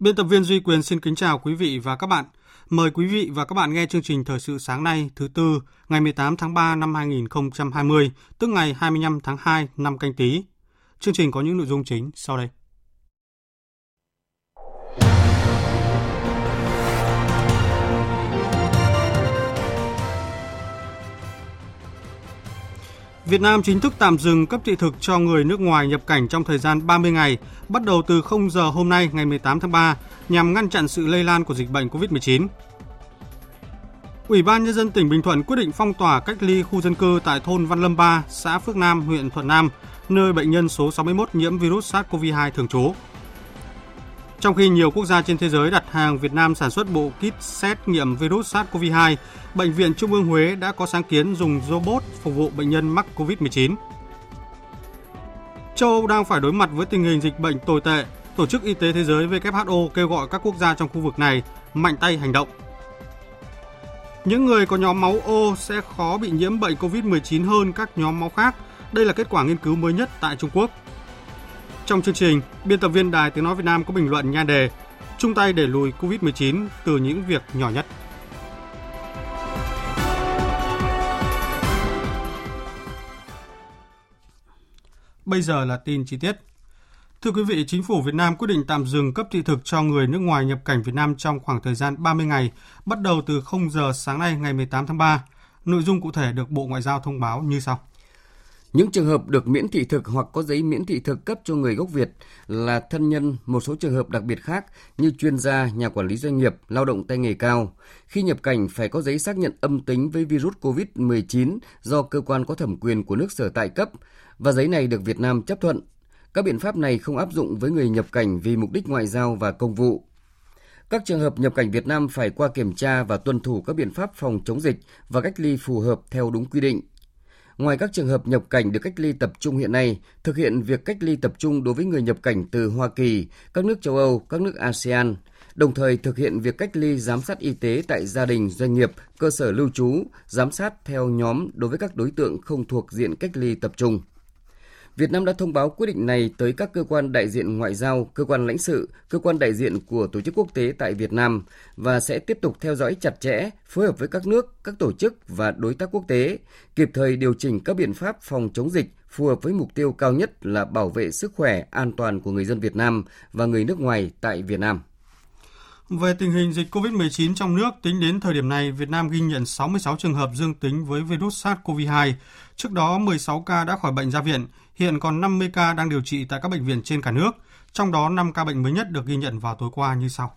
Biên tập viên Duy Quyền xin kính chào quý vị và các bạn. Mời quý vị và các bạn nghe chương trình thời sự sáng nay thứ tư ngày 18 tháng 3 năm 2020, tức ngày 25 tháng 2 năm canh tí. Chương trình có những nội dung chính sau đây. Việt Nam chính thức tạm dừng cấp thị thực cho người nước ngoài nhập cảnh trong thời gian 30 ngày, bắt đầu từ 0 giờ hôm nay ngày 18 tháng 3, nhằm ngăn chặn sự lây lan của dịch bệnh COVID-19. Ủy ban Nhân dân tỉnh Bình Thuận quyết định phong tỏa cách ly khu dân cư tại thôn Văn Lâm 3, xã Phước Nam, huyện Thuận Nam, nơi bệnh nhân số 61 nhiễm virus SARS-CoV-2 thường trú. Trong khi nhiều quốc gia trên thế giới đặt hàng Việt Nam sản xuất bộ kit xét nghiệm virus SARS-CoV-2, Bệnh viện Trung ương Huế đã có sáng kiến dùng robot phục vụ bệnh nhân mắc COVID-19. Châu Âu đang phải đối mặt với tình hình dịch bệnh tồi tệ. Tổ chức Y tế Thế giới WHO kêu gọi các quốc gia trong khu vực này mạnh tay hành động. Những người có nhóm máu O sẽ khó bị nhiễm bệnh COVID-19 hơn các nhóm máu khác. Đây là kết quả nghiên cứu mới nhất tại Trung Quốc. Trong chương trình, biên tập viên Đài Tiếng Nói Việt Nam có bình luận nhan đề Chung tay để lùi COVID-19 từ những việc nhỏ nhất. Bây giờ là tin chi tiết. Thưa quý vị, Chính phủ Việt Nam quyết định tạm dừng cấp thị thực cho người nước ngoài nhập cảnh Việt Nam trong khoảng thời gian 30 ngày, bắt đầu từ 0 giờ sáng nay ngày 18 tháng 3. Nội dung cụ thể được Bộ Ngoại giao thông báo như sau. Những trường hợp được miễn thị thực hoặc có giấy miễn thị thực cấp cho người gốc Việt là thân nhân một số trường hợp đặc biệt khác như chuyên gia, nhà quản lý doanh nghiệp, lao động tay nghề cao. Khi nhập cảnh phải có giấy xác nhận âm tính với virus COVID-19 do cơ quan có thẩm quyền của nước sở tại cấp và giấy này được Việt Nam chấp thuận. Các biện pháp này không áp dụng với người nhập cảnh vì mục đích ngoại giao và công vụ. Các trường hợp nhập cảnh Việt Nam phải qua kiểm tra và tuân thủ các biện pháp phòng chống dịch và cách ly phù hợp theo đúng quy định. Ngoài các trường hợp nhập cảnh được cách ly tập trung hiện nay, thực hiện việc cách ly tập trung đối với người nhập cảnh từ Hoa Kỳ, các nước châu Âu, các nước ASEAN, đồng thời thực hiện việc cách ly giám sát y tế tại gia đình, doanh nghiệp, cơ sở lưu trú, giám sát theo nhóm đối với các đối tượng không thuộc diện cách ly tập trung. Việt Nam đã thông báo quyết định này tới các cơ quan đại diện ngoại giao, cơ quan lãnh sự, cơ quan đại diện của tổ chức quốc tế tại Việt Nam và sẽ tiếp tục theo dõi chặt chẽ, phối hợp với các nước, các tổ chức và đối tác quốc tế, kịp thời điều chỉnh các biện pháp phòng chống dịch phù hợp với mục tiêu cao nhất là bảo vệ sức khỏe, an toàn của người dân Việt Nam và người nước ngoài tại Việt Nam. Về tình hình dịch COVID-19 trong nước, tính đến thời điểm này, Việt Nam ghi nhận 66 trường hợp dương tính với virus SARS-CoV-2. Trước đó, 16 ca đã khỏi bệnh ra viện, hiện còn 50 ca đang điều trị tại các bệnh viện trên cả nước. Trong đó, 5 ca bệnh mới nhất được ghi nhận vào tối qua như sau.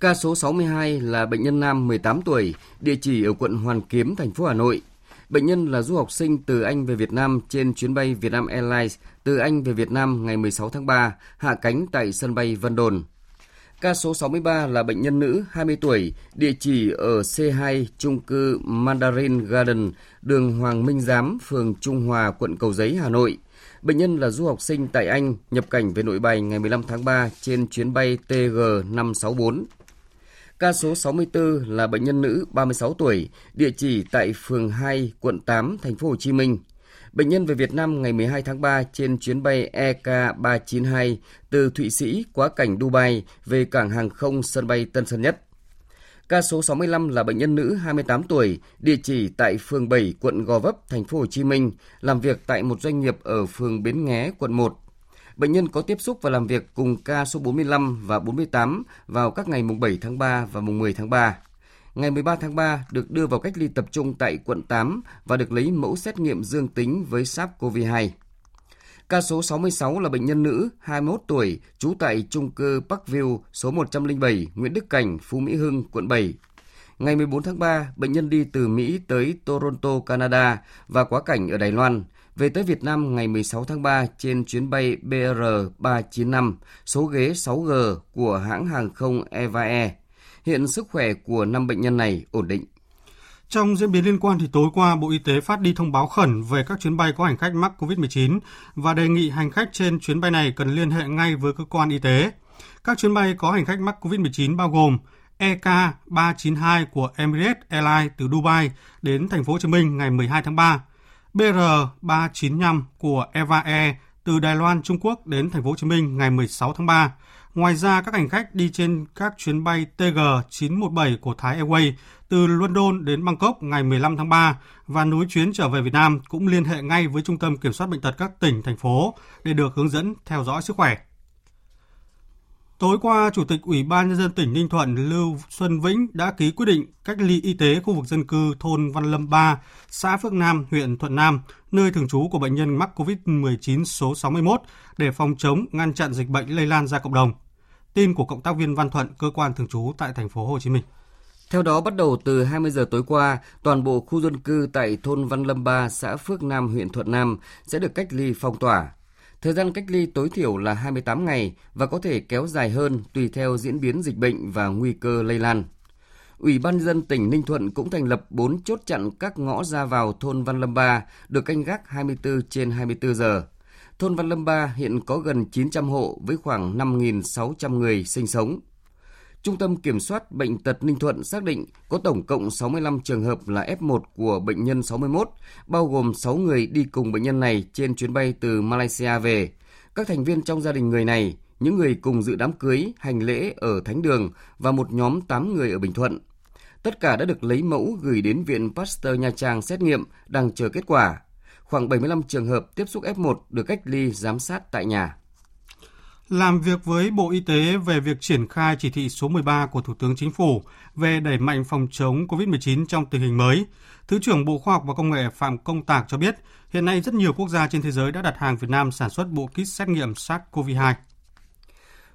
Ca số 62 là bệnh nhân nam 18 tuổi, địa chỉ ở quận Hoàn Kiếm, thành phố Hà Nội. Bệnh nhân là du học sinh từ Anh về Việt Nam trên chuyến bay Vietnam Airlines từ Anh về Việt Nam ngày 16 tháng 3, hạ cánh tại sân bay Vân Đồn. Ca số 63 là bệnh nhân nữ 20 tuổi, địa chỉ ở C2 trung cư Mandarin Garden, đường Hoàng Minh Giám, phường Trung Hòa, quận Cầu Giấy, Hà Nội. Bệnh nhân là du học sinh tại Anh, nhập cảnh về nội bài ngày 15 tháng 3 trên chuyến bay TG564. Ca số 64 là bệnh nhân nữ 36 tuổi, địa chỉ tại phường 2, quận 8, thành phố Hồ Chí Minh. Bệnh nhân về Việt Nam ngày 12 tháng 3 trên chuyến bay EK392 từ Thụy Sĩ quá cảnh Dubai về cảng hàng không sân bay Tân Sơn Nhất. Ca số 65 là bệnh nhân nữ 28 tuổi, địa chỉ tại phường 7, quận Gò Vấp, thành phố Hồ Chí Minh, làm việc tại một doanh nghiệp ở phường Bến Nghé, quận 1. Bệnh nhân có tiếp xúc và làm việc cùng ca số 45 và 48 vào các ngày mùng 7 tháng 3 và mùng 10 tháng 3 ngày 13 tháng 3 được đưa vào cách ly tập trung tại quận 8 và được lấy mẫu xét nghiệm dương tính với SARS-CoV-2. Ca số 66 là bệnh nhân nữ, 21 tuổi, trú tại trung cư Parkview số 107 Nguyễn Đức Cảnh, Phú Mỹ Hưng, quận 7. Ngày 14 tháng 3, bệnh nhân đi từ Mỹ tới Toronto, Canada và quá cảnh ở Đài Loan, về tới Việt Nam ngày 16 tháng 3 trên chuyến bay BR395 số ghế 6G của hãng hàng không Evae. Hiện sức khỏe của 5 bệnh nhân này ổn định. Trong diễn biến liên quan thì tối qua Bộ Y tế phát đi thông báo khẩn về các chuyến bay có hành khách mắc COVID-19 và đề nghị hành khách trên chuyến bay này cần liên hệ ngay với cơ quan y tế. Các chuyến bay có hành khách mắc COVID-19 bao gồm EK392 của Emirates Airlines từ Dubai đến thành phố Hồ Chí Minh ngày 12 tháng 3, BR395 của Eva Air từ Đài Loan, Trung Quốc đến thành phố Hồ Chí Minh ngày 16 tháng 3. Ngoài ra, các hành khách đi trên các chuyến bay TG917 của Thái Airways từ London đến Bangkok ngày 15 tháng 3 và nối chuyến trở về Việt Nam cũng liên hệ ngay với Trung tâm Kiểm soát Bệnh tật các tỉnh, thành phố để được hướng dẫn theo dõi sức khỏe. Tối qua, Chủ tịch Ủy ban Nhân dân tỉnh Ninh Thuận Lưu Xuân Vĩnh đã ký quyết định cách ly y tế khu vực dân cư thôn Văn Lâm 3, xã Phước Nam, huyện Thuận Nam, nơi thường trú của bệnh nhân mắc COVID-19 số 61 để phòng chống, ngăn chặn dịch bệnh lây lan ra cộng đồng. Tin của cộng tác viên Văn Thuận, cơ quan thường trú tại thành phố Hồ Chí Minh. Theo đó, bắt đầu từ 20 giờ tối qua, toàn bộ khu dân cư tại thôn Văn Lâm 3, xã Phước Nam, huyện Thuận Nam sẽ được cách ly phong tỏa. Thời gian cách ly tối thiểu là 28 ngày và có thể kéo dài hơn tùy theo diễn biến dịch bệnh và nguy cơ lây lan. Ủy ban dân tỉnh Ninh Thuận cũng thành lập 4 chốt chặn các ngõ ra vào thôn Văn Lâm 3 được canh gác 24 trên 24 giờ. Thôn Văn Lâm 3 hiện có gần 900 hộ với khoảng 5.600 người sinh sống. Trung tâm Kiểm soát Bệnh tật Ninh Thuận xác định có tổng cộng 65 trường hợp là F1 của bệnh nhân 61, bao gồm 6 người đi cùng bệnh nhân này trên chuyến bay từ Malaysia về. Các thành viên trong gia đình người này, những người cùng dự đám cưới, hành lễ ở Thánh Đường và một nhóm 8 người ở Bình Thuận. Tất cả đã được lấy mẫu gửi đến Viện Pasteur Nha Trang xét nghiệm, đang chờ kết quả. Khoảng 75 trường hợp tiếp xúc F1 được cách ly giám sát tại nhà. Làm việc với Bộ Y tế về việc triển khai chỉ thị số 13 của Thủ tướng Chính phủ về đẩy mạnh phòng chống COVID-19 trong tình hình mới, Thứ trưởng Bộ Khoa học và Công nghệ Phạm Công Tạc cho biết, hiện nay rất nhiều quốc gia trên thế giới đã đặt hàng Việt Nam sản xuất bộ kit xét nghiệm SARS-CoV-2.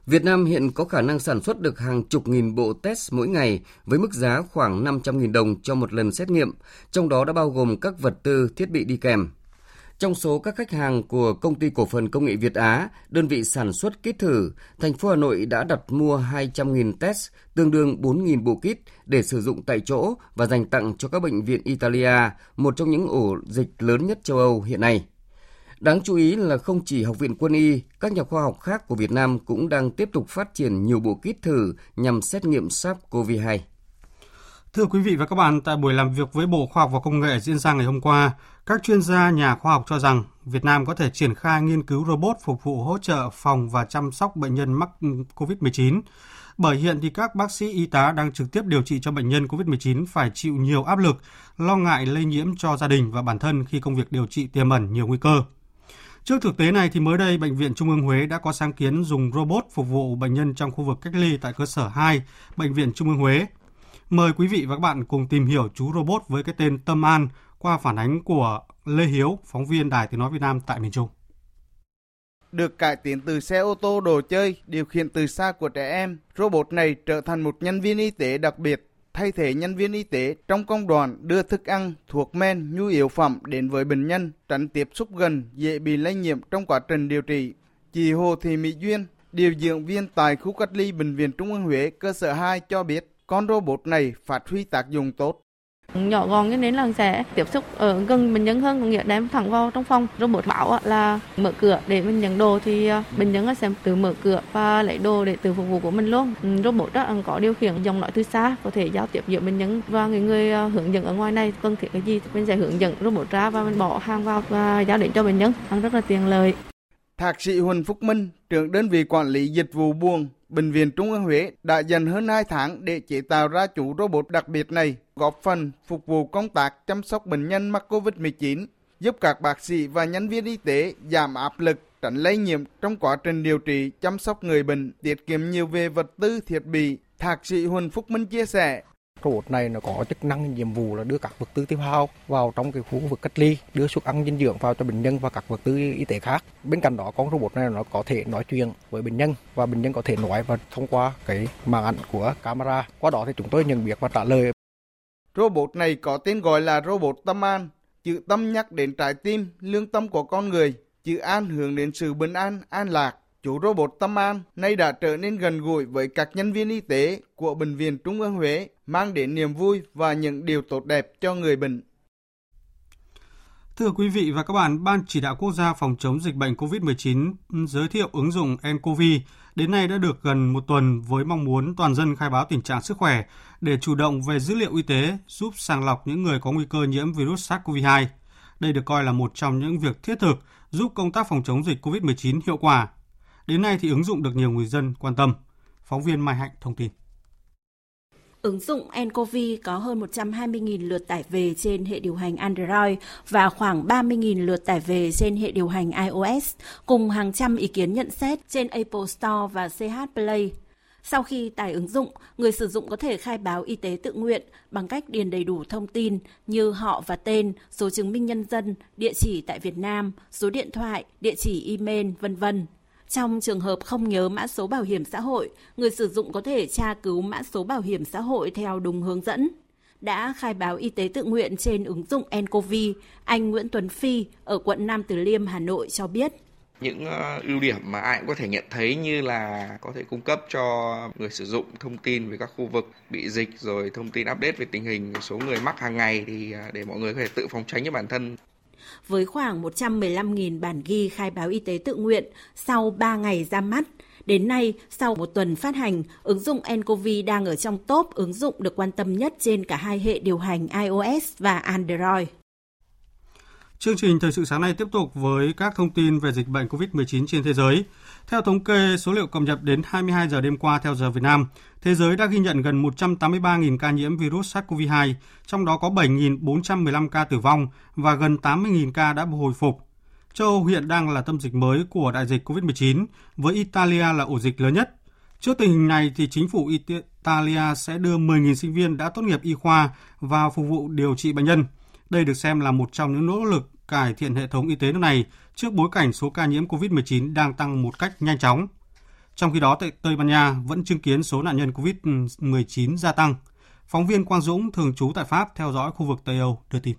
Việt Nam hiện có khả năng sản xuất được hàng chục nghìn bộ test mỗi ngày với mức giá khoảng 500.000 đồng cho một lần xét nghiệm, trong đó đã bao gồm các vật tư, thiết bị đi kèm. Trong số các khách hàng của công ty cổ phần công nghệ Việt Á, đơn vị sản xuất kit thử, thành phố Hà Nội đã đặt mua 200.000 test, tương đương 4.000 bộ kit để sử dụng tại chỗ và dành tặng cho các bệnh viện Italia, một trong những ổ dịch lớn nhất châu Âu hiện nay. Đáng chú ý là không chỉ Học viện Quân y, các nhà khoa học khác của Việt Nam cũng đang tiếp tục phát triển nhiều bộ kit thử nhằm xét nghiệm SARS-CoV-2. Thưa quý vị và các bạn, tại buổi làm việc với Bộ Khoa học và Công nghệ diễn ra ngày hôm qua, các chuyên gia nhà khoa học cho rằng Việt Nam có thể triển khai nghiên cứu robot phục vụ hỗ trợ phòng và chăm sóc bệnh nhân mắc COVID-19. Bởi hiện thì các bác sĩ y tá đang trực tiếp điều trị cho bệnh nhân COVID-19 phải chịu nhiều áp lực, lo ngại lây nhiễm cho gia đình và bản thân khi công việc điều trị tiềm ẩn nhiều nguy cơ. Trước thực tế này thì mới đây Bệnh viện Trung ương Huế đã có sáng kiến dùng robot phục vụ bệnh nhân trong khu vực cách ly tại cơ sở 2, Bệnh viện Trung ương Huế. Mời quý vị và các bạn cùng tìm hiểu chú robot với cái tên Tâm An qua phản ánh của Lê Hiếu, phóng viên Đài Tiếng Nói Việt Nam tại miền Trung. Được cải tiến từ xe ô tô đồ chơi, điều khiển từ xa của trẻ em, robot này trở thành một nhân viên y tế đặc biệt, thay thế nhân viên y tế trong công đoàn đưa thức ăn, thuốc men, nhu yếu phẩm đến với bệnh nhân, tránh tiếp xúc gần, dễ bị lây nhiễm trong quá trình điều trị. Chị Hồ Thị Mỹ Duyên, điều dưỡng viên tại khu cách ly Bệnh viện Trung ương Huế cơ sở 2 cho biết, con robot này phát huy tác dụng tốt. Nhỏ gọn cho nên là sẽ tiếp xúc ở gần bệnh nhân hơn có nghĩa đem thẳng vào trong phòng. Robot bảo là mở cửa để mình nhận đồ thì à, bệnh nhân sẽ tự mở cửa và lấy đồ để tự phục vụ của mình luôn. Ừ, robot đó có điều khiển dòng nói từ xa có thể giao tiếp giữa bệnh nhân và người người à, hướng dẫn ở ngoài này. Cần thiết cái gì mình sẽ hướng dẫn robot ra và mình bỏ hàng vào và giao đến cho bệnh nhân. Rất là tiện lợi. Thạc sĩ Huỳnh Phúc Minh, trưởng đơn vị quản lý dịch vụ buồng Bệnh viện Trung ương Huế đã dành hơn 2 tháng để chế tạo ra chủ robot đặc biệt này, góp phần phục vụ công tác chăm sóc bệnh nhân mắc COVID-19, giúp các bác sĩ và nhân viên y tế giảm áp lực, tránh lây nhiễm trong quá trình điều trị chăm sóc người bệnh, tiết kiệm nhiều về vật tư thiết bị. Thạc sĩ Huỳnh Phúc Minh chia sẻ. Robot này nó có chức năng nhiệm vụ là đưa các vật tư tiêu hao vào trong cái khu vực cách ly, đưa suất ăn dinh dưỡng vào cho bệnh nhân và các vật tư y tế khác. Bên cạnh đó con robot này nó có thể nói chuyện với bệnh nhân và bệnh nhân có thể nói và thông qua cái màn ảnh của camera. Qua đó thì chúng tôi nhận biết và trả lời. Robot này có tên gọi là robot tâm an, chữ tâm nhắc đến trái tim, lương tâm của con người, chữ an hướng đến sự bình an, an lạc Chú robot Tâm An nay đã trở nên gần gũi với các nhân viên y tế của Bệnh viện Trung ương Huế, mang đến niềm vui và những điều tốt đẹp cho người bệnh. Thưa quý vị và các bạn, Ban Chỉ đạo Quốc gia phòng chống dịch bệnh COVID-19 giới thiệu ứng dụng nCoV đến nay đã được gần một tuần với mong muốn toàn dân khai báo tình trạng sức khỏe để chủ động về dữ liệu y tế giúp sàng lọc những người có nguy cơ nhiễm virus SARS-CoV-2. Đây được coi là một trong những việc thiết thực giúp công tác phòng chống dịch COVID-19 hiệu quả Đến nay thì ứng dụng được nhiều người dân quan tâm. Phóng viên Mai Hạnh thông tin. Ứng dụng nCoV có hơn 120.000 lượt tải về trên hệ điều hành Android và khoảng 30.000 lượt tải về trên hệ điều hành iOS, cùng hàng trăm ý kiến nhận xét trên Apple Store và CH Play. Sau khi tải ứng dụng, người sử dụng có thể khai báo y tế tự nguyện bằng cách điền đầy đủ thông tin như họ và tên, số chứng minh nhân dân, địa chỉ tại Việt Nam, số điện thoại, địa chỉ email, vân vân. Trong trường hợp không nhớ mã số bảo hiểm xã hội, người sử dụng có thể tra cứu mã số bảo hiểm xã hội theo đúng hướng dẫn. Đã khai báo y tế tự nguyện trên ứng dụng nCoV, anh Nguyễn Tuấn Phi ở quận Nam Từ Liêm, Hà Nội cho biết những ờ, ưu điểm mà ai cũng có thể nhận thấy như là có thể cung cấp cho người sử dụng thông tin về các khu vực bị dịch rồi thông tin update về tình hình số người mắc hàng ngày thì ờ, để mọi người có thể tự phòng tránh cho bản thân với khoảng 115.000 bản ghi khai báo y tế tự nguyện sau 3 ngày ra mắt. Đến nay, sau một tuần phát hành, ứng dụng nCoV đang ở trong top ứng dụng được quan tâm nhất trên cả hai hệ điều hành iOS và Android. Chương trình thời sự sáng nay tiếp tục với các thông tin về dịch bệnh COVID-19 trên thế giới. Theo thống kê, số liệu cập nhật đến 22 giờ đêm qua theo giờ Việt Nam, thế giới đã ghi nhận gần 183.000 ca nhiễm virus SARS-CoV-2, trong đó có 7.415 ca tử vong và gần 80.000 ca đã hồi phục. Châu Âu hiện đang là tâm dịch mới của đại dịch COVID-19, với Italia là ổ dịch lớn nhất. Trước tình hình này, thì chính phủ Italia sẽ đưa 10.000 sinh viên đã tốt nghiệp y khoa vào phục vụ điều trị bệnh nhân. Đây được xem là một trong những nỗ lực cải thiện hệ thống y tế nước này trước bối cảnh số ca nhiễm COVID-19 đang tăng một cách nhanh chóng. Trong khi đó, tại Tây Ban Nha vẫn chứng kiến số nạn nhân COVID-19 gia tăng. Phóng viên Quang Dũng, thường trú tại Pháp, theo dõi khu vực Tây Âu, đưa tin.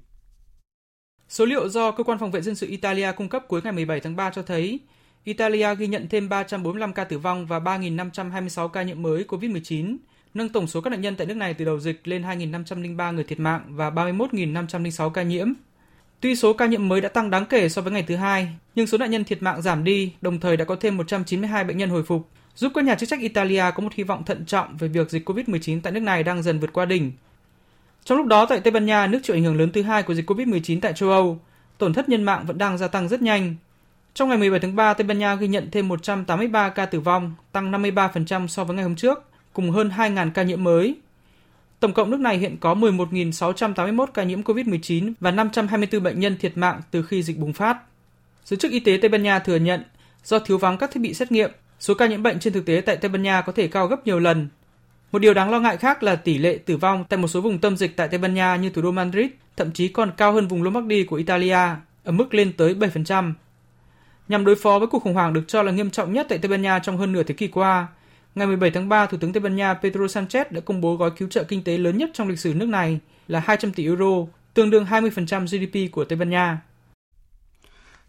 Số liệu do Cơ quan Phòng vệ Dân sự Italia cung cấp cuối ngày 17 tháng 3 cho thấy, Italia ghi nhận thêm 345 ca tử vong và 3.526 ca nhiễm mới COVID-19, nâng tổng số các nạn nhân tại nước này từ đầu dịch lên 2.503 người thiệt mạng và 31.506 ca nhiễm. Tuy số ca nhiễm mới đã tăng đáng kể so với ngày thứ hai, nhưng số nạn nhân thiệt mạng giảm đi, đồng thời đã có thêm 192 bệnh nhân hồi phục, giúp các nhà chức trách Italia có một hy vọng thận trọng về việc dịch COVID-19 tại nước này đang dần vượt qua đỉnh. Trong lúc đó, tại Tây Ban Nha, nước chịu ảnh hưởng lớn thứ hai của dịch COVID-19 tại châu Âu, tổn thất nhân mạng vẫn đang gia tăng rất nhanh. Trong ngày 17 tháng 3, Tây Ban Nha ghi nhận thêm 183 ca tử vong, tăng 53% so với ngày hôm trước, cùng hơn 2.000 ca nhiễm mới. Tổng cộng nước này hiện có 11.681 ca nhiễm COVID-19 và 524 bệnh nhân thiệt mạng từ khi dịch bùng phát. Giới chức y tế Tây Ban Nha thừa nhận, do thiếu vắng các thiết bị xét nghiệm, số ca nhiễm bệnh trên thực tế tại Tây Ban Nha có thể cao gấp nhiều lần. Một điều đáng lo ngại khác là tỷ lệ tử vong tại một số vùng tâm dịch tại Tây Ban Nha như thủ đô Madrid thậm chí còn cao hơn vùng Lombardy của Italia, ở mức lên tới 7%. Nhằm đối phó với cuộc khủng hoảng được cho là nghiêm trọng nhất tại Tây Ban Nha trong hơn nửa thế kỷ qua, Ngày 17 tháng 3, Thủ tướng Tây Ban Nha Pedro Sanchez đã công bố gói cứu trợ kinh tế lớn nhất trong lịch sử nước này là 200 tỷ euro, tương đương 20% GDP của Tây Ban Nha.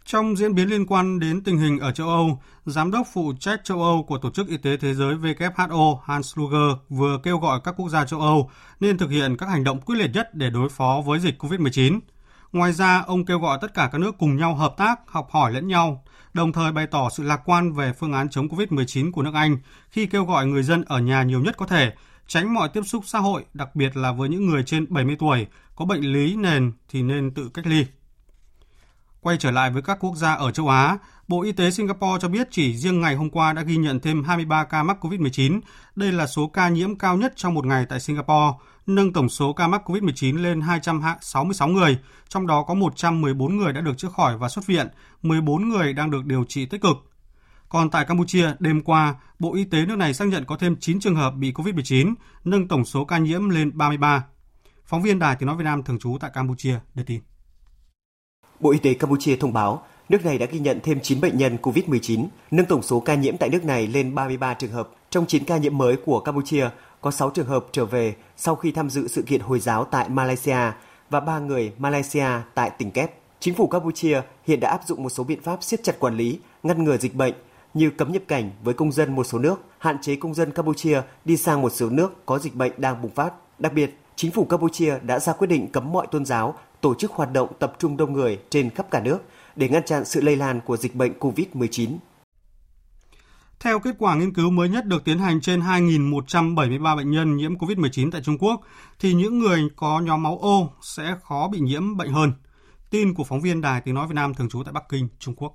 Trong diễn biến liên quan đến tình hình ở châu Âu, Giám đốc phụ trách châu Âu của Tổ chức Y tế Thế giới WHO Hans Kluger vừa kêu gọi các quốc gia châu Âu nên thực hiện các hành động quyết liệt nhất để đối phó với dịch COVID-19. Ngoài ra, ông kêu gọi tất cả các nước cùng nhau hợp tác, học hỏi lẫn nhau, đồng thời bày tỏ sự lạc quan về phương án chống COVID-19 của nước Anh khi kêu gọi người dân ở nhà nhiều nhất có thể, tránh mọi tiếp xúc xã hội, đặc biệt là với những người trên 70 tuổi có bệnh lý nền thì nên tự cách ly. Quay trở lại với các quốc gia ở châu Á, Bộ Y tế Singapore cho biết chỉ riêng ngày hôm qua đã ghi nhận thêm 23 ca mắc COVID-19. Đây là số ca nhiễm cao nhất trong một ngày tại Singapore, nâng tổng số ca mắc COVID-19 lên 266 người, trong đó có 114 người đã được chữa khỏi và xuất viện, 14 người đang được điều trị tích cực. Còn tại Campuchia, đêm qua, Bộ Y tế nước này xác nhận có thêm 9 trường hợp bị COVID-19, nâng tổng số ca nhiễm lên 33. Phóng viên Đài Tiếng Nói Việt Nam thường trú tại Campuchia đưa tin. Bộ Y tế Campuchia thông báo, nước này đã ghi nhận thêm 9 bệnh nhân COVID-19, nâng tổng số ca nhiễm tại nước này lên 33 trường hợp. Trong 9 ca nhiễm mới của Campuchia, có 6 trường hợp trở về sau khi tham dự sự kiện Hồi giáo tại Malaysia và 3 người Malaysia tại tỉnh Kép. Chính phủ Campuchia hiện đã áp dụng một số biện pháp siết chặt quản lý, ngăn ngừa dịch bệnh như cấm nhập cảnh với công dân một số nước, hạn chế công dân Campuchia đi sang một số nước có dịch bệnh đang bùng phát. Đặc biệt, chính phủ Campuchia đã ra quyết định cấm mọi tôn giáo tổ chức hoạt động tập trung đông người trên khắp cả nước để ngăn chặn sự lây lan của dịch bệnh COVID-19. Theo kết quả nghiên cứu mới nhất được tiến hành trên 2.173 bệnh nhân nhiễm COVID-19 tại Trung Quốc, thì những người có nhóm máu O sẽ khó bị nhiễm bệnh hơn. Tin của phóng viên Đài Tiếng Nói Việt Nam thường trú tại Bắc Kinh, Trung Quốc.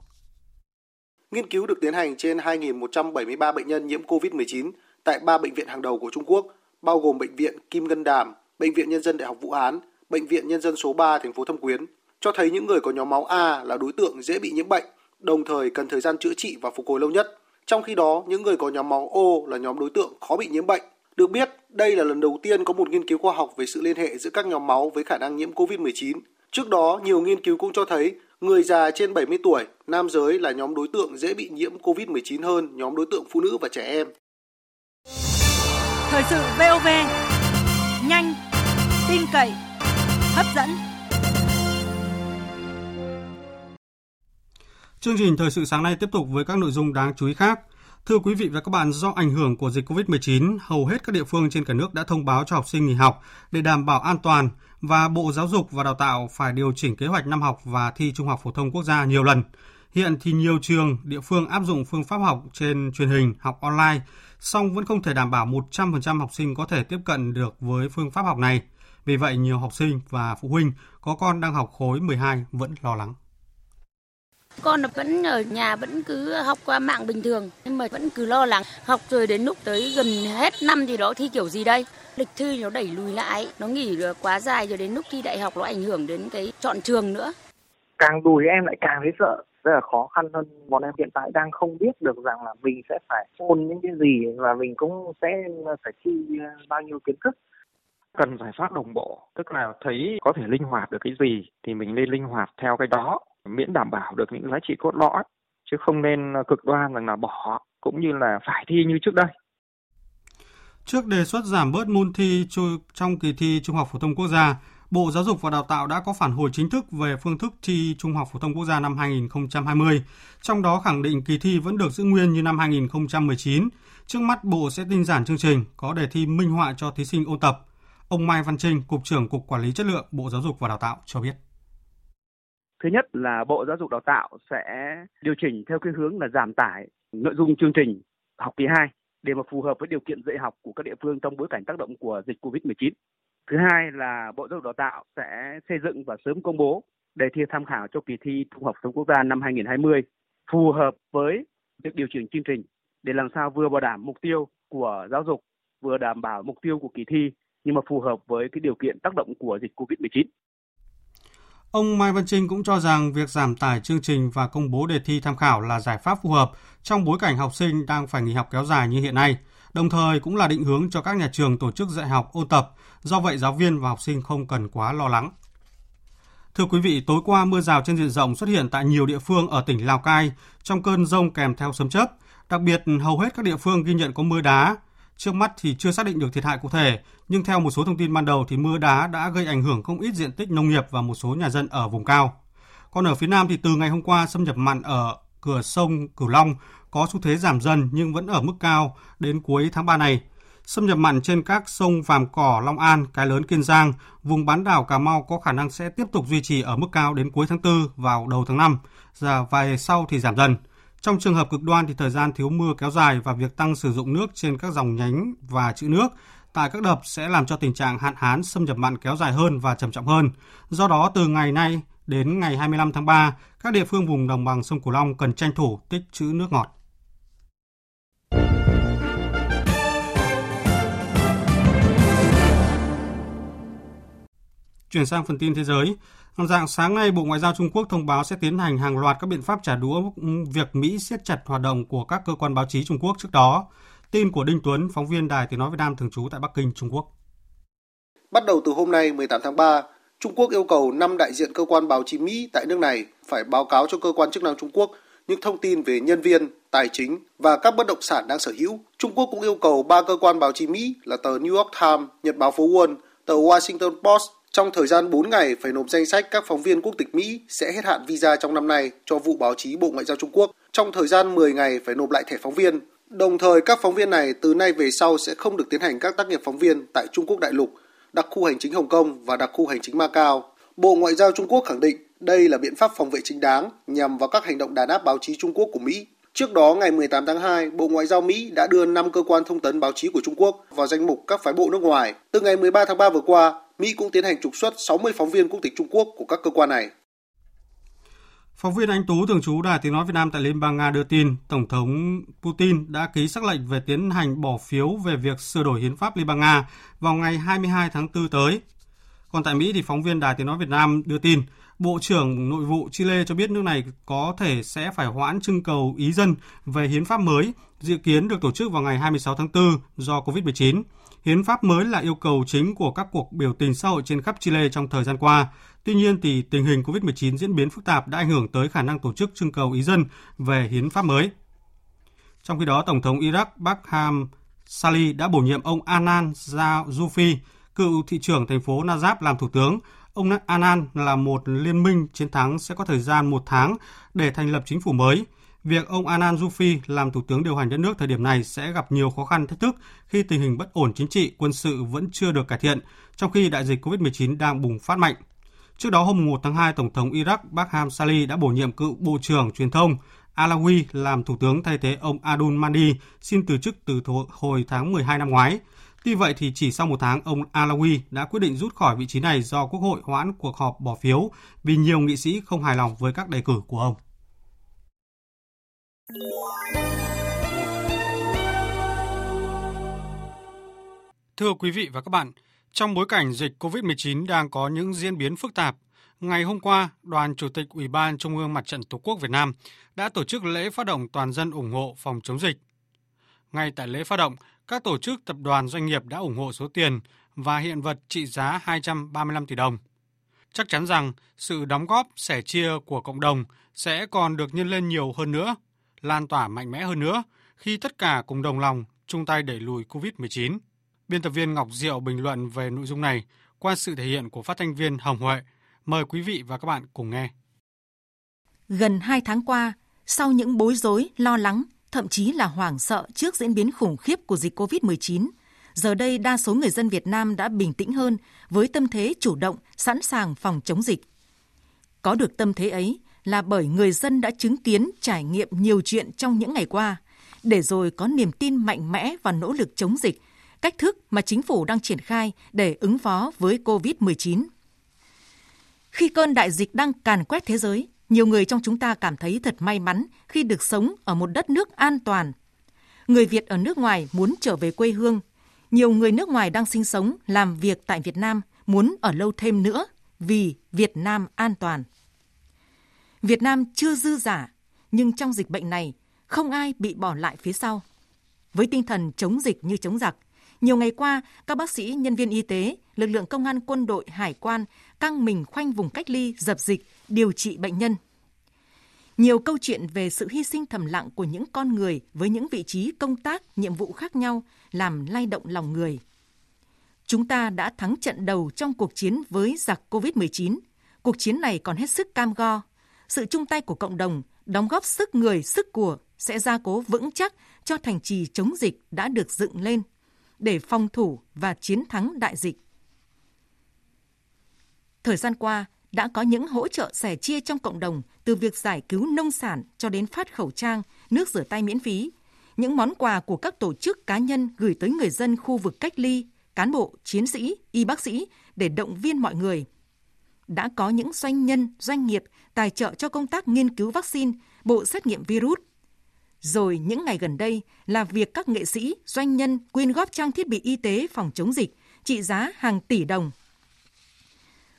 Nghiên cứu được tiến hành trên 2.173 bệnh nhân nhiễm COVID-19 tại 3 bệnh viện hàng đầu của Trung Quốc, bao gồm Bệnh viện Kim Ngân Đàm, Bệnh viện Nhân dân Đại học Vũ Hán, Bệnh viện Nhân dân số 3 thành phố Thâm Quyến, cho thấy những người có nhóm máu A là đối tượng dễ bị nhiễm bệnh, đồng thời cần thời gian chữa trị và phục hồi lâu nhất. Trong khi đó, những người có nhóm máu O là nhóm đối tượng khó bị nhiễm bệnh. Được biết, đây là lần đầu tiên có một nghiên cứu khoa học về sự liên hệ giữa các nhóm máu với khả năng nhiễm COVID-19. Trước đó, nhiều nghiên cứu cũng cho thấy người già trên 70 tuổi, nam giới là nhóm đối tượng dễ bị nhiễm COVID-19 hơn nhóm đối tượng phụ nữ và trẻ em. Thời sự VOV, nhanh, tin cậy, hấp dẫn. Chương trình thời sự sáng nay tiếp tục với các nội dung đáng chú ý khác. Thưa quý vị và các bạn, do ảnh hưởng của dịch COVID-19, hầu hết các địa phương trên cả nước đã thông báo cho học sinh nghỉ học để đảm bảo an toàn và Bộ Giáo dục và Đào tạo phải điều chỉnh kế hoạch năm học và thi Trung học phổ thông quốc gia nhiều lần. Hiện thì nhiều trường, địa phương áp dụng phương pháp học trên truyền hình, học online, song vẫn không thể đảm bảo 100% học sinh có thể tiếp cận được với phương pháp học này. Vì vậy, nhiều học sinh và phụ huynh có con đang học khối 12 vẫn lo lắng. Con vẫn ở nhà vẫn cứ học qua mạng bình thường nhưng mà vẫn cứ lo lắng. Học rồi đến lúc tới gần hết năm thì đó thi kiểu gì đây? Lịch thi nó đẩy lùi lại nó nghỉ quá dài rồi đến lúc thi đại học nó ảnh hưởng đến cái chọn trường nữa. Càng lùi em lại càng thấy sợ rất là khó khăn hơn bọn em hiện tại đang không biết được rằng là mình sẽ phải ôn những cái gì và mình cũng sẽ phải thi bao nhiêu kiến thức. Cần giải pháp đồng bộ tức là thấy có thể linh hoạt được cái gì thì mình nên linh hoạt theo cái đó miễn đảm bảo được những giá trị cốt lõi chứ không nên ờ, cực đoan rằng là bỏ cũng như là phải thi như trước đây. Trước đề xuất giảm bớt môn thi trong kỳ thi Trung học phổ thông quốc gia, Bộ Giáo dục và Đào tạo đã có phản hồi chính thức về phương thức thi Trung học phổ thông quốc gia năm 2020, trong đó khẳng định kỳ thi vẫn được giữ nguyên như năm 2019. Trước mắt Bộ sẽ tinh giản chương trình, có đề thi minh họa cho thí sinh ôn tập. Ông Mai Văn Trinh, Cục trưởng Cục Quản lý Chất lượng Bộ Giáo dục và Đào tạo cho biết. Thứ nhất là Bộ Giáo dục Đào tạo sẽ điều chỉnh theo cái hướng là giảm tải nội dung chương trình học kỳ 2 để mà phù hợp với điều kiện dạy học của các địa phương trong bối cảnh tác động của dịch Covid-19. Thứ hai là Bộ Giáo dục Đào tạo sẽ xây dựng và sớm công bố đề thi tham khảo cho kỳ thi Trung học phổ thông quốc gia năm 2020 phù hợp với việc điều chỉnh chương trình để làm sao vừa bảo đảm mục tiêu của giáo dục, vừa đảm bảo mục tiêu của kỳ thi nhưng mà phù hợp với cái điều kiện tác động của dịch Covid-19. Ông Mai Văn Trinh cũng cho rằng việc giảm tải chương trình và công bố đề thi tham khảo là giải pháp phù hợp trong bối cảnh học sinh đang phải nghỉ học kéo dài như hiện nay, đồng thời cũng là định hướng cho các nhà trường tổ chức dạy học ôn tập, do vậy giáo viên và học sinh không cần quá lo lắng. Thưa quý vị, tối qua mưa rào trên diện rộng xuất hiện tại nhiều địa phương ở tỉnh Lào Cai trong cơn rông kèm theo sấm chớp. Đặc biệt, hầu hết các địa phương ghi nhận có mưa đá, Trước mắt thì chưa xác định được thiệt hại cụ thể, nhưng theo một số thông tin ban đầu thì mưa đá đã gây ảnh hưởng không ít diện tích nông nghiệp và một số nhà dân ở vùng cao. Còn ở phía Nam thì từ ngày hôm qua xâm nhập mặn ở cửa sông Cửu Long có xu thế giảm dần nhưng vẫn ở mức cao đến cuối tháng 3 này. Xâm nhập mặn trên các sông Vàm Cỏ, Long An, Cái Lớn, Kiên Giang, vùng bán đảo Cà Mau có khả năng sẽ tiếp tục duy trì ở mức cao đến cuối tháng 4 vào đầu tháng 5, và vài sau thì giảm dần. Trong trường hợp cực đoan thì thời gian thiếu mưa kéo dài và việc tăng sử dụng nước trên các dòng nhánh và trữ nước tại các đập sẽ làm cho tình trạng hạn hán xâm nhập mặn kéo dài hơn và trầm trọng hơn. Do đó từ ngày nay đến ngày 25 tháng 3, các địa phương vùng đồng bằng sông Cửu Long cần tranh thủ tích trữ nước ngọt. Chuyển sang phần tin thế giới, Dạng sáng nay, Bộ Ngoại giao Trung Quốc thông báo sẽ tiến hành hàng loạt các biện pháp trả đũa việc Mỹ siết chặt hoạt động của các cơ quan báo chí Trung Quốc trước đó. Tin của Đinh Tuấn, phóng viên Đài Tiếng Nói Việt Nam thường trú tại Bắc Kinh, Trung Quốc. Bắt đầu từ hôm nay 18 tháng 3, Trung Quốc yêu cầu 5 đại diện cơ quan báo chí Mỹ tại nước này phải báo cáo cho cơ quan chức năng Trung Quốc những thông tin về nhân viên, tài chính và các bất động sản đang sở hữu. Trung Quốc cũng yêu cầu ba cơ quan báo chí Mỹ là tờ New York Times, Nhật báo Phố Wall, tờ Washington Post trong thời gian 4 ngày phải nộp danh sách các phóng viên quốc tịch Mỹ sẽ hết hạn visa trong năm nay cho vụ báo chí Bộ Ngoại giao Trung Quốc. Trong thời gian 10 ngày phải nộp lại thẻ phóng viên. Đồng thời các phóng viên này từ nay về sau sẽ không được tiến hành các tác nghiệp phóng viên tại Trung Quốc đại lục, đặc khu hành chính Hồng Kông và đặc khu hành chính Macau. Bộ Ngoại giao Trung Quốc khẳng định đây là biện pháp phòng vệ chính đáng nhằm vào các hành động đàn áp báo chí Trung Quốc của Mỹ. Trước đó, ngày 18 tháng 2, Bộ Ngoại giao Mỹ đã đưa 5 cơ quan thông tấn báo chí của Trung Quốc vào danh mục các phái bộ nước ngoài. Từ ngày 13 tháng 3 vừa qua, Mỹ cũng tiến hành trục xuất 60 phóng viên quốc tịch Trung Quốc của các cơ quan này. Phóng viên Anh Tú thường trú Đài Tiếng Nói Việt Nam tại Liên bang Nga đưa tin, Tổng thống Putin đã ký xác lệnh về tiến hành bỏ phiếu về việc sửa đổi hiến pháp Liên bang Nga vào ngày 22 tháng 4 tới. Còn tại Mỹ thì phóng viên Đài Tiếng Nói Việt Nam đưa tin, Bộ trưởng Nội vụ Chile cho biết nước này có thể sẽ phải hoãn trưng cầu ý dân về hiến pháp mới, dự kiến được tổ chức vào ngày 26 tháng 4 do COVID-19. Hiến pháp mới là yêu cầu chính của các cuộc biểu tình xã hội trên khắp Chile trong thời gian qua. Tuy nhiên thì tình hình COVID-19 diễn biến phức tạp đã ảnh hưởng tới khả năng tổ chức trưng cầu ý dân về hiến pháp mới. Trong khi đó, Tổng thống Iraq Bakham Sali đã bổ nhiệm ông Anan Zufi, cựu thị trưởng thành phố Najaf làm thủ tướng. Ông Anan là một liên minh chiến thắng sẽ có thời gian một tháng để thành lập chính phủ mới. Việc ông Anan Zufi làm thủ tướng điều hành đất nước thời điểm này sẽ gặp nhiều khó khăn thách thức khi tình hình bất ổn chính trị, quân sự vẫn chưa được cải thiện, trong khi đại dịch COVID-19 đang bùng phát mạnh. Trước đó hôm 1 tháng 2, Tổng thống Iraq Barham Sali đã bổ nhiệm cựu Bộ trưởng Truyền thông Alawi làm thủ tướng thay thế ông Adul Mandi xin từ chức từ hồi tháng 12 năm ngoái. Tuy vậy thì chỉ sau một tháng, ông Alawi đã quyết định rút khỏi vị trí này do Quốc hội hoãn cuộc họp bỏ phiếu vì nhiều nghị sĩ không hài lòng với các đề cử của ông. Thưa quý vị và các bạn, trong bối cảnh dịch COVID-19 đang có những diễn biến phức tạp, ngày hôm qua, Đoàn Chủ tịch Ủy ban Trung ương Mặt trận Tổ quốc Việt Nam đã tổ chức lễ phát động toàn dân ủng hộ phòng chống dịch. Ngay tại lễ phát động, các tổ chức tập đoàn doanh nghiệp đã ủng hộ số tiền và hiện vật trị giá 235 tỷ đồng. Chắc chắn rằng sự đóng góp sẻ chia của cộng đồng sẽ còn được nhân lên nhiều hơn nữa – lan tỏa mạnh mẽ hơn nữa khi tất cả cùng đồng lòng chung tay đẩy lùi COVID-19. Biên tập viên Ngọc Diệu bình luận về nội dung này qua sự thể hiện của phát thanh viên Hồng Huệ. Mời quý vị và các bạn cùng nghe. Gần 2 tháng qua, sau những bối rối, lo lắng, thậm chí là hoảng sợ trước diễn biến khủng khiếp của dịch COVID-19, giờ đây đa số người dân Việt Nam đã bình tĩnh hơn với tâm thế chủ động, sẵn sàng phòng chống dịch. Có được tâm thế ấy, là bởi người dân đã chứng kiến trải nghiệm nhiều chuyện trong những ngày qua, để rồi có niềm tin mạnh mẽ và nỗ lực chống dịch, cách thức mà chính phủ đang triển khai để ứng phó với COVID-19. Khi cơn đại dịch đang càn quét thế giới, nhiều người trong chúng ta cảm thấy thật may mắn khi được sống ở một đất nước an toàn. Người Việt ở nước ngoài muốn trở về quê hương. Nhiều người nước ngoài đang sinh sống, làm việc tại Việt Nam muốn ở lâu thêm nữa vì Việt Nam an toàn. Việt Nam chưa dư giả, nhưng trong dịch bệnh này, không ai bị bỏ lại phía sau. Với tinh thần chống dịch như chống giặc, nhiều ngày qua, các bác sĩ, nhân viên y tế, lực lượng công an quân đội, hải quan căng mình khoanh vùng cách ly, dập dịch, điều trị bệnh nhân. Nhiều câu chuyện về sự hy sinh thầm lặng của những con người với những vị trí công tác, nhiệm vụ khác nhau làm lay động lòng người. Chúng ta đã thắng trận đầu trong cuộc chiến với giặc COVID-19. Cuộc chiến này còn hết sức cam go, sự chung tay của cộng đồng, đóng góp sức người, sức của sẽ gia cố vững chắc cho thành trì chống dịch đã được dựng lên để phòng thủ và chiến thắng đại dịch. Thời gian qua, đã có những hỗ trợ sẻ chia trong cộng đồng từ việc giải cứu nông sản cho đến phát khẩu trang, nước rửa tay miễn phí, những món quà của các tổ chức cá nhân gửi tới người dân khu vực cách ly, cán bộ, chiến sĩ, y bác sĩ để động viên mọi người – đã có những doanh nhân, doanh nghiệp tài trợ cho công tác nghiên cứu vaccine, bộ xét nghiệm virus. Rồi những ngày gần đây là việc các nghệ sĩ, doanh nhân quyên góp trang thiết bị y tế phòng chống dịch trị giá hàng tỷ đồng.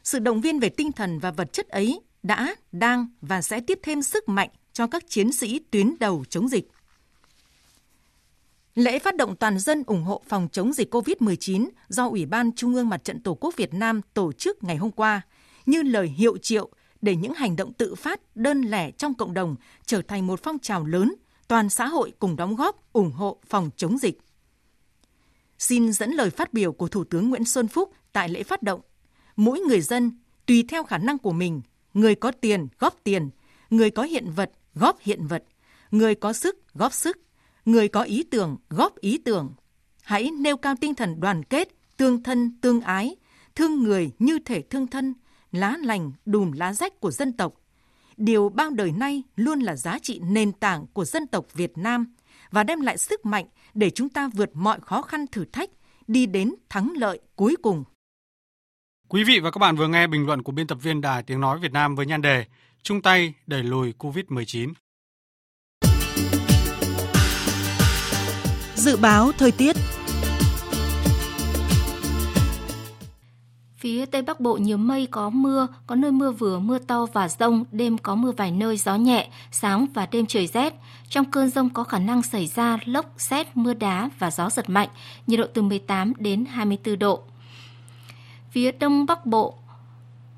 Sự động viên về tinh thần và vật chất ấy đã, đang và sẽ tiếp thêm sức mạnh cho các chiến sĩ tuyến đầu chống dịch. Lễ phát động toàn dân ủng hộ phòng chống dịch COVID-19 do Ủy ban Trung ương Mặt trận Tổ quốc Việt Nam tổ chức ngày hôm qua, như lời hiệu triệu để những hành động tự phát, đơn lẻ trong cộng đồng trở thành một phong trào lớn, toàn xã hội cùng đóng góp ủng hộ phòng chống dịch. Xin dẫn lời phát biểu của Thủ tướng Nguyễn Xuân Phúc tại lễ phát động. Mỗi người dân, tùy theo khả năng của mình, người có tiền góp tiền, người có hiện vật góp hiện vật, người có sức góp sức, người có ý tưởng góp ý tưởng. Hãy nêu cao tinh thần đoàn kết, tương thân tương ái, thương người như thể thương thân, lá lành đùm lá rách của dân tộc. Điều bao đời nay luôn là giá trị nền tảng của dân tộc Việt Nam và đem lại sức mạnh để chúng ta vượt mọi khó khăn thử thách, đi đến thắng lợi cuối cùng. Quý vị và các bạn vừa nghe bình luận của biên tập viên Đài Tiếng Nói Việt Nam với nhan đề Chung tay đẩy lùi COVID-19. Dự báo thời tiết Phía Tây Bắc Bộ nhiều mây có mưa, có nơi mưa vừa, mưa to và rông, đêm có mưa vài nơi, gió nhẹ, sáng và đêm trời rét. Trong cơn rông có khả năng xảy ra lốc, xét, mưa đá và gió giật mạnh, nhiệt độ từ 18 đến 24 độ. Phía Đông Bắc Bộ,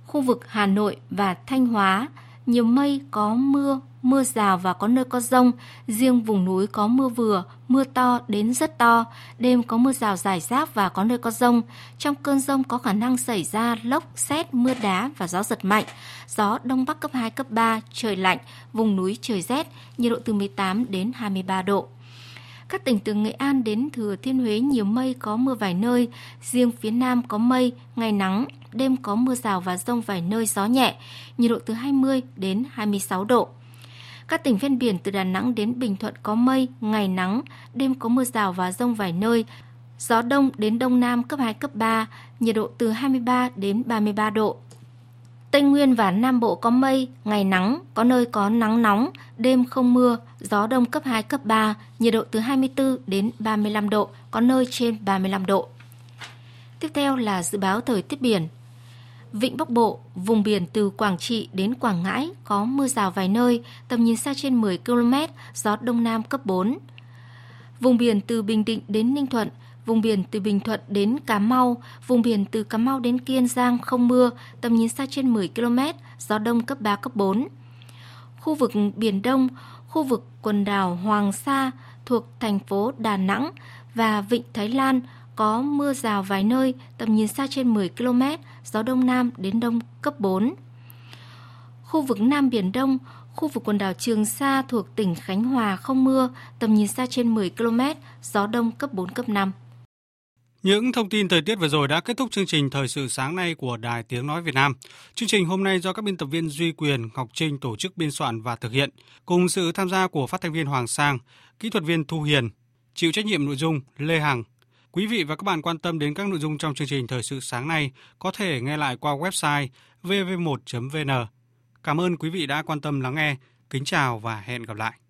khu vực Hà Nội và Thanh Hóa, nhiều mây có mưa, mưa rào và có nơi có rông. Riêng vùng núi có mưa vừa, mưa to đến rất to. Đêm có mưa rào rải rác và có nơi có rông. Trong cơn rông có khả năng xảy ra lốc, xét, mưa đá và gió giật mạnh. Gió Đông Bắc cấp 2, cấp 3, trời lạnh, vùng núi trời rét, nhiệt độ từ 18 đến 23 độ. Các tỉnh từ Nghệ An đến Thừa Thiên Huế nhiều mây có mưa vài nơi, riêng phía Nam có mây, ngày nắng, đêm có mưa rào và rông vài nơi gió nhẹ, nhiệt độ từ 20 đến 26 độ. Các tỉnh ven biển từ Đà Nẵng đến Bình Thuận có mây, ngày nắng, đêm có mưa rào và rông vài nơi. Gió đông đến đông nam cấp 2, cấp 3, nhiệt độ từ 23 đến 33 độ. Tây Nguyên và Nam Bộ có mây, ngày nắng, có nơi có nắng nóng, đêm không mưa, gió đông cấp 2, cấp 3, nhiệt độ từ 24 đến 35 độ, có nơi trên 35 độ. Tiếp theo là dự báo thời tiết biển. Vịnh Bắc Bộ, vùng biển từ Quảng Trị đến Quảng Ngãi có mưa rào vài nơi, tầm nhìn xa trên 10 km, gió Đông Nam cấp 4. Vùng biển từ Bình Định đến Ninh Thuận, vùng biển từ Bình Thuận đến Cà Mau, vùng biển từ Cà Mau đến Kiên Giang không mưa, tầm nhìn xa trên 10 km, gió Đông cấp 3, cấp 4. Khu vực Biển Đông, khu vực quần đảo Hoàng Sa thuộc thành phố Đà Nẵng và Vịnh Thái Lan có mưa rào vài nơi, tầm nhìn xa trên 10 km, gió Đông Nam đến Đông cấp 4. Khu vực Nam Biển Đông, khu vực quần đảo Trường Sa thuộc tỉnh Khánh Hòa không mưa, tầm nhìn xa trên 10 km, gió Đông cấp 4, cấp 5. Những thông tin thời tiết vừa rồi đã kết thúc chương trình Thời sự sáng nay của Đài Tiếng Nói Việt Nam. Chương trình hôm nay do các biên tập viên Duy Quyền, Ngọc Trinh tổ chức biên soạn và thực hiện, cùng sự tham gia của phát thanh viên Hoàng Sang, kỹ thuật viên Thu Hiền, chịu trách nhiệm nội dung Lê Hằng. Quý vị và các bạn quan tâm đến các nội dung trong chương trình Thời sự sáng nay có thể nghe lại qua website vv1.vn. Cảm ơn quý vị đã quan tâm lắng nghe. Kính chào và hẹn gặp lại.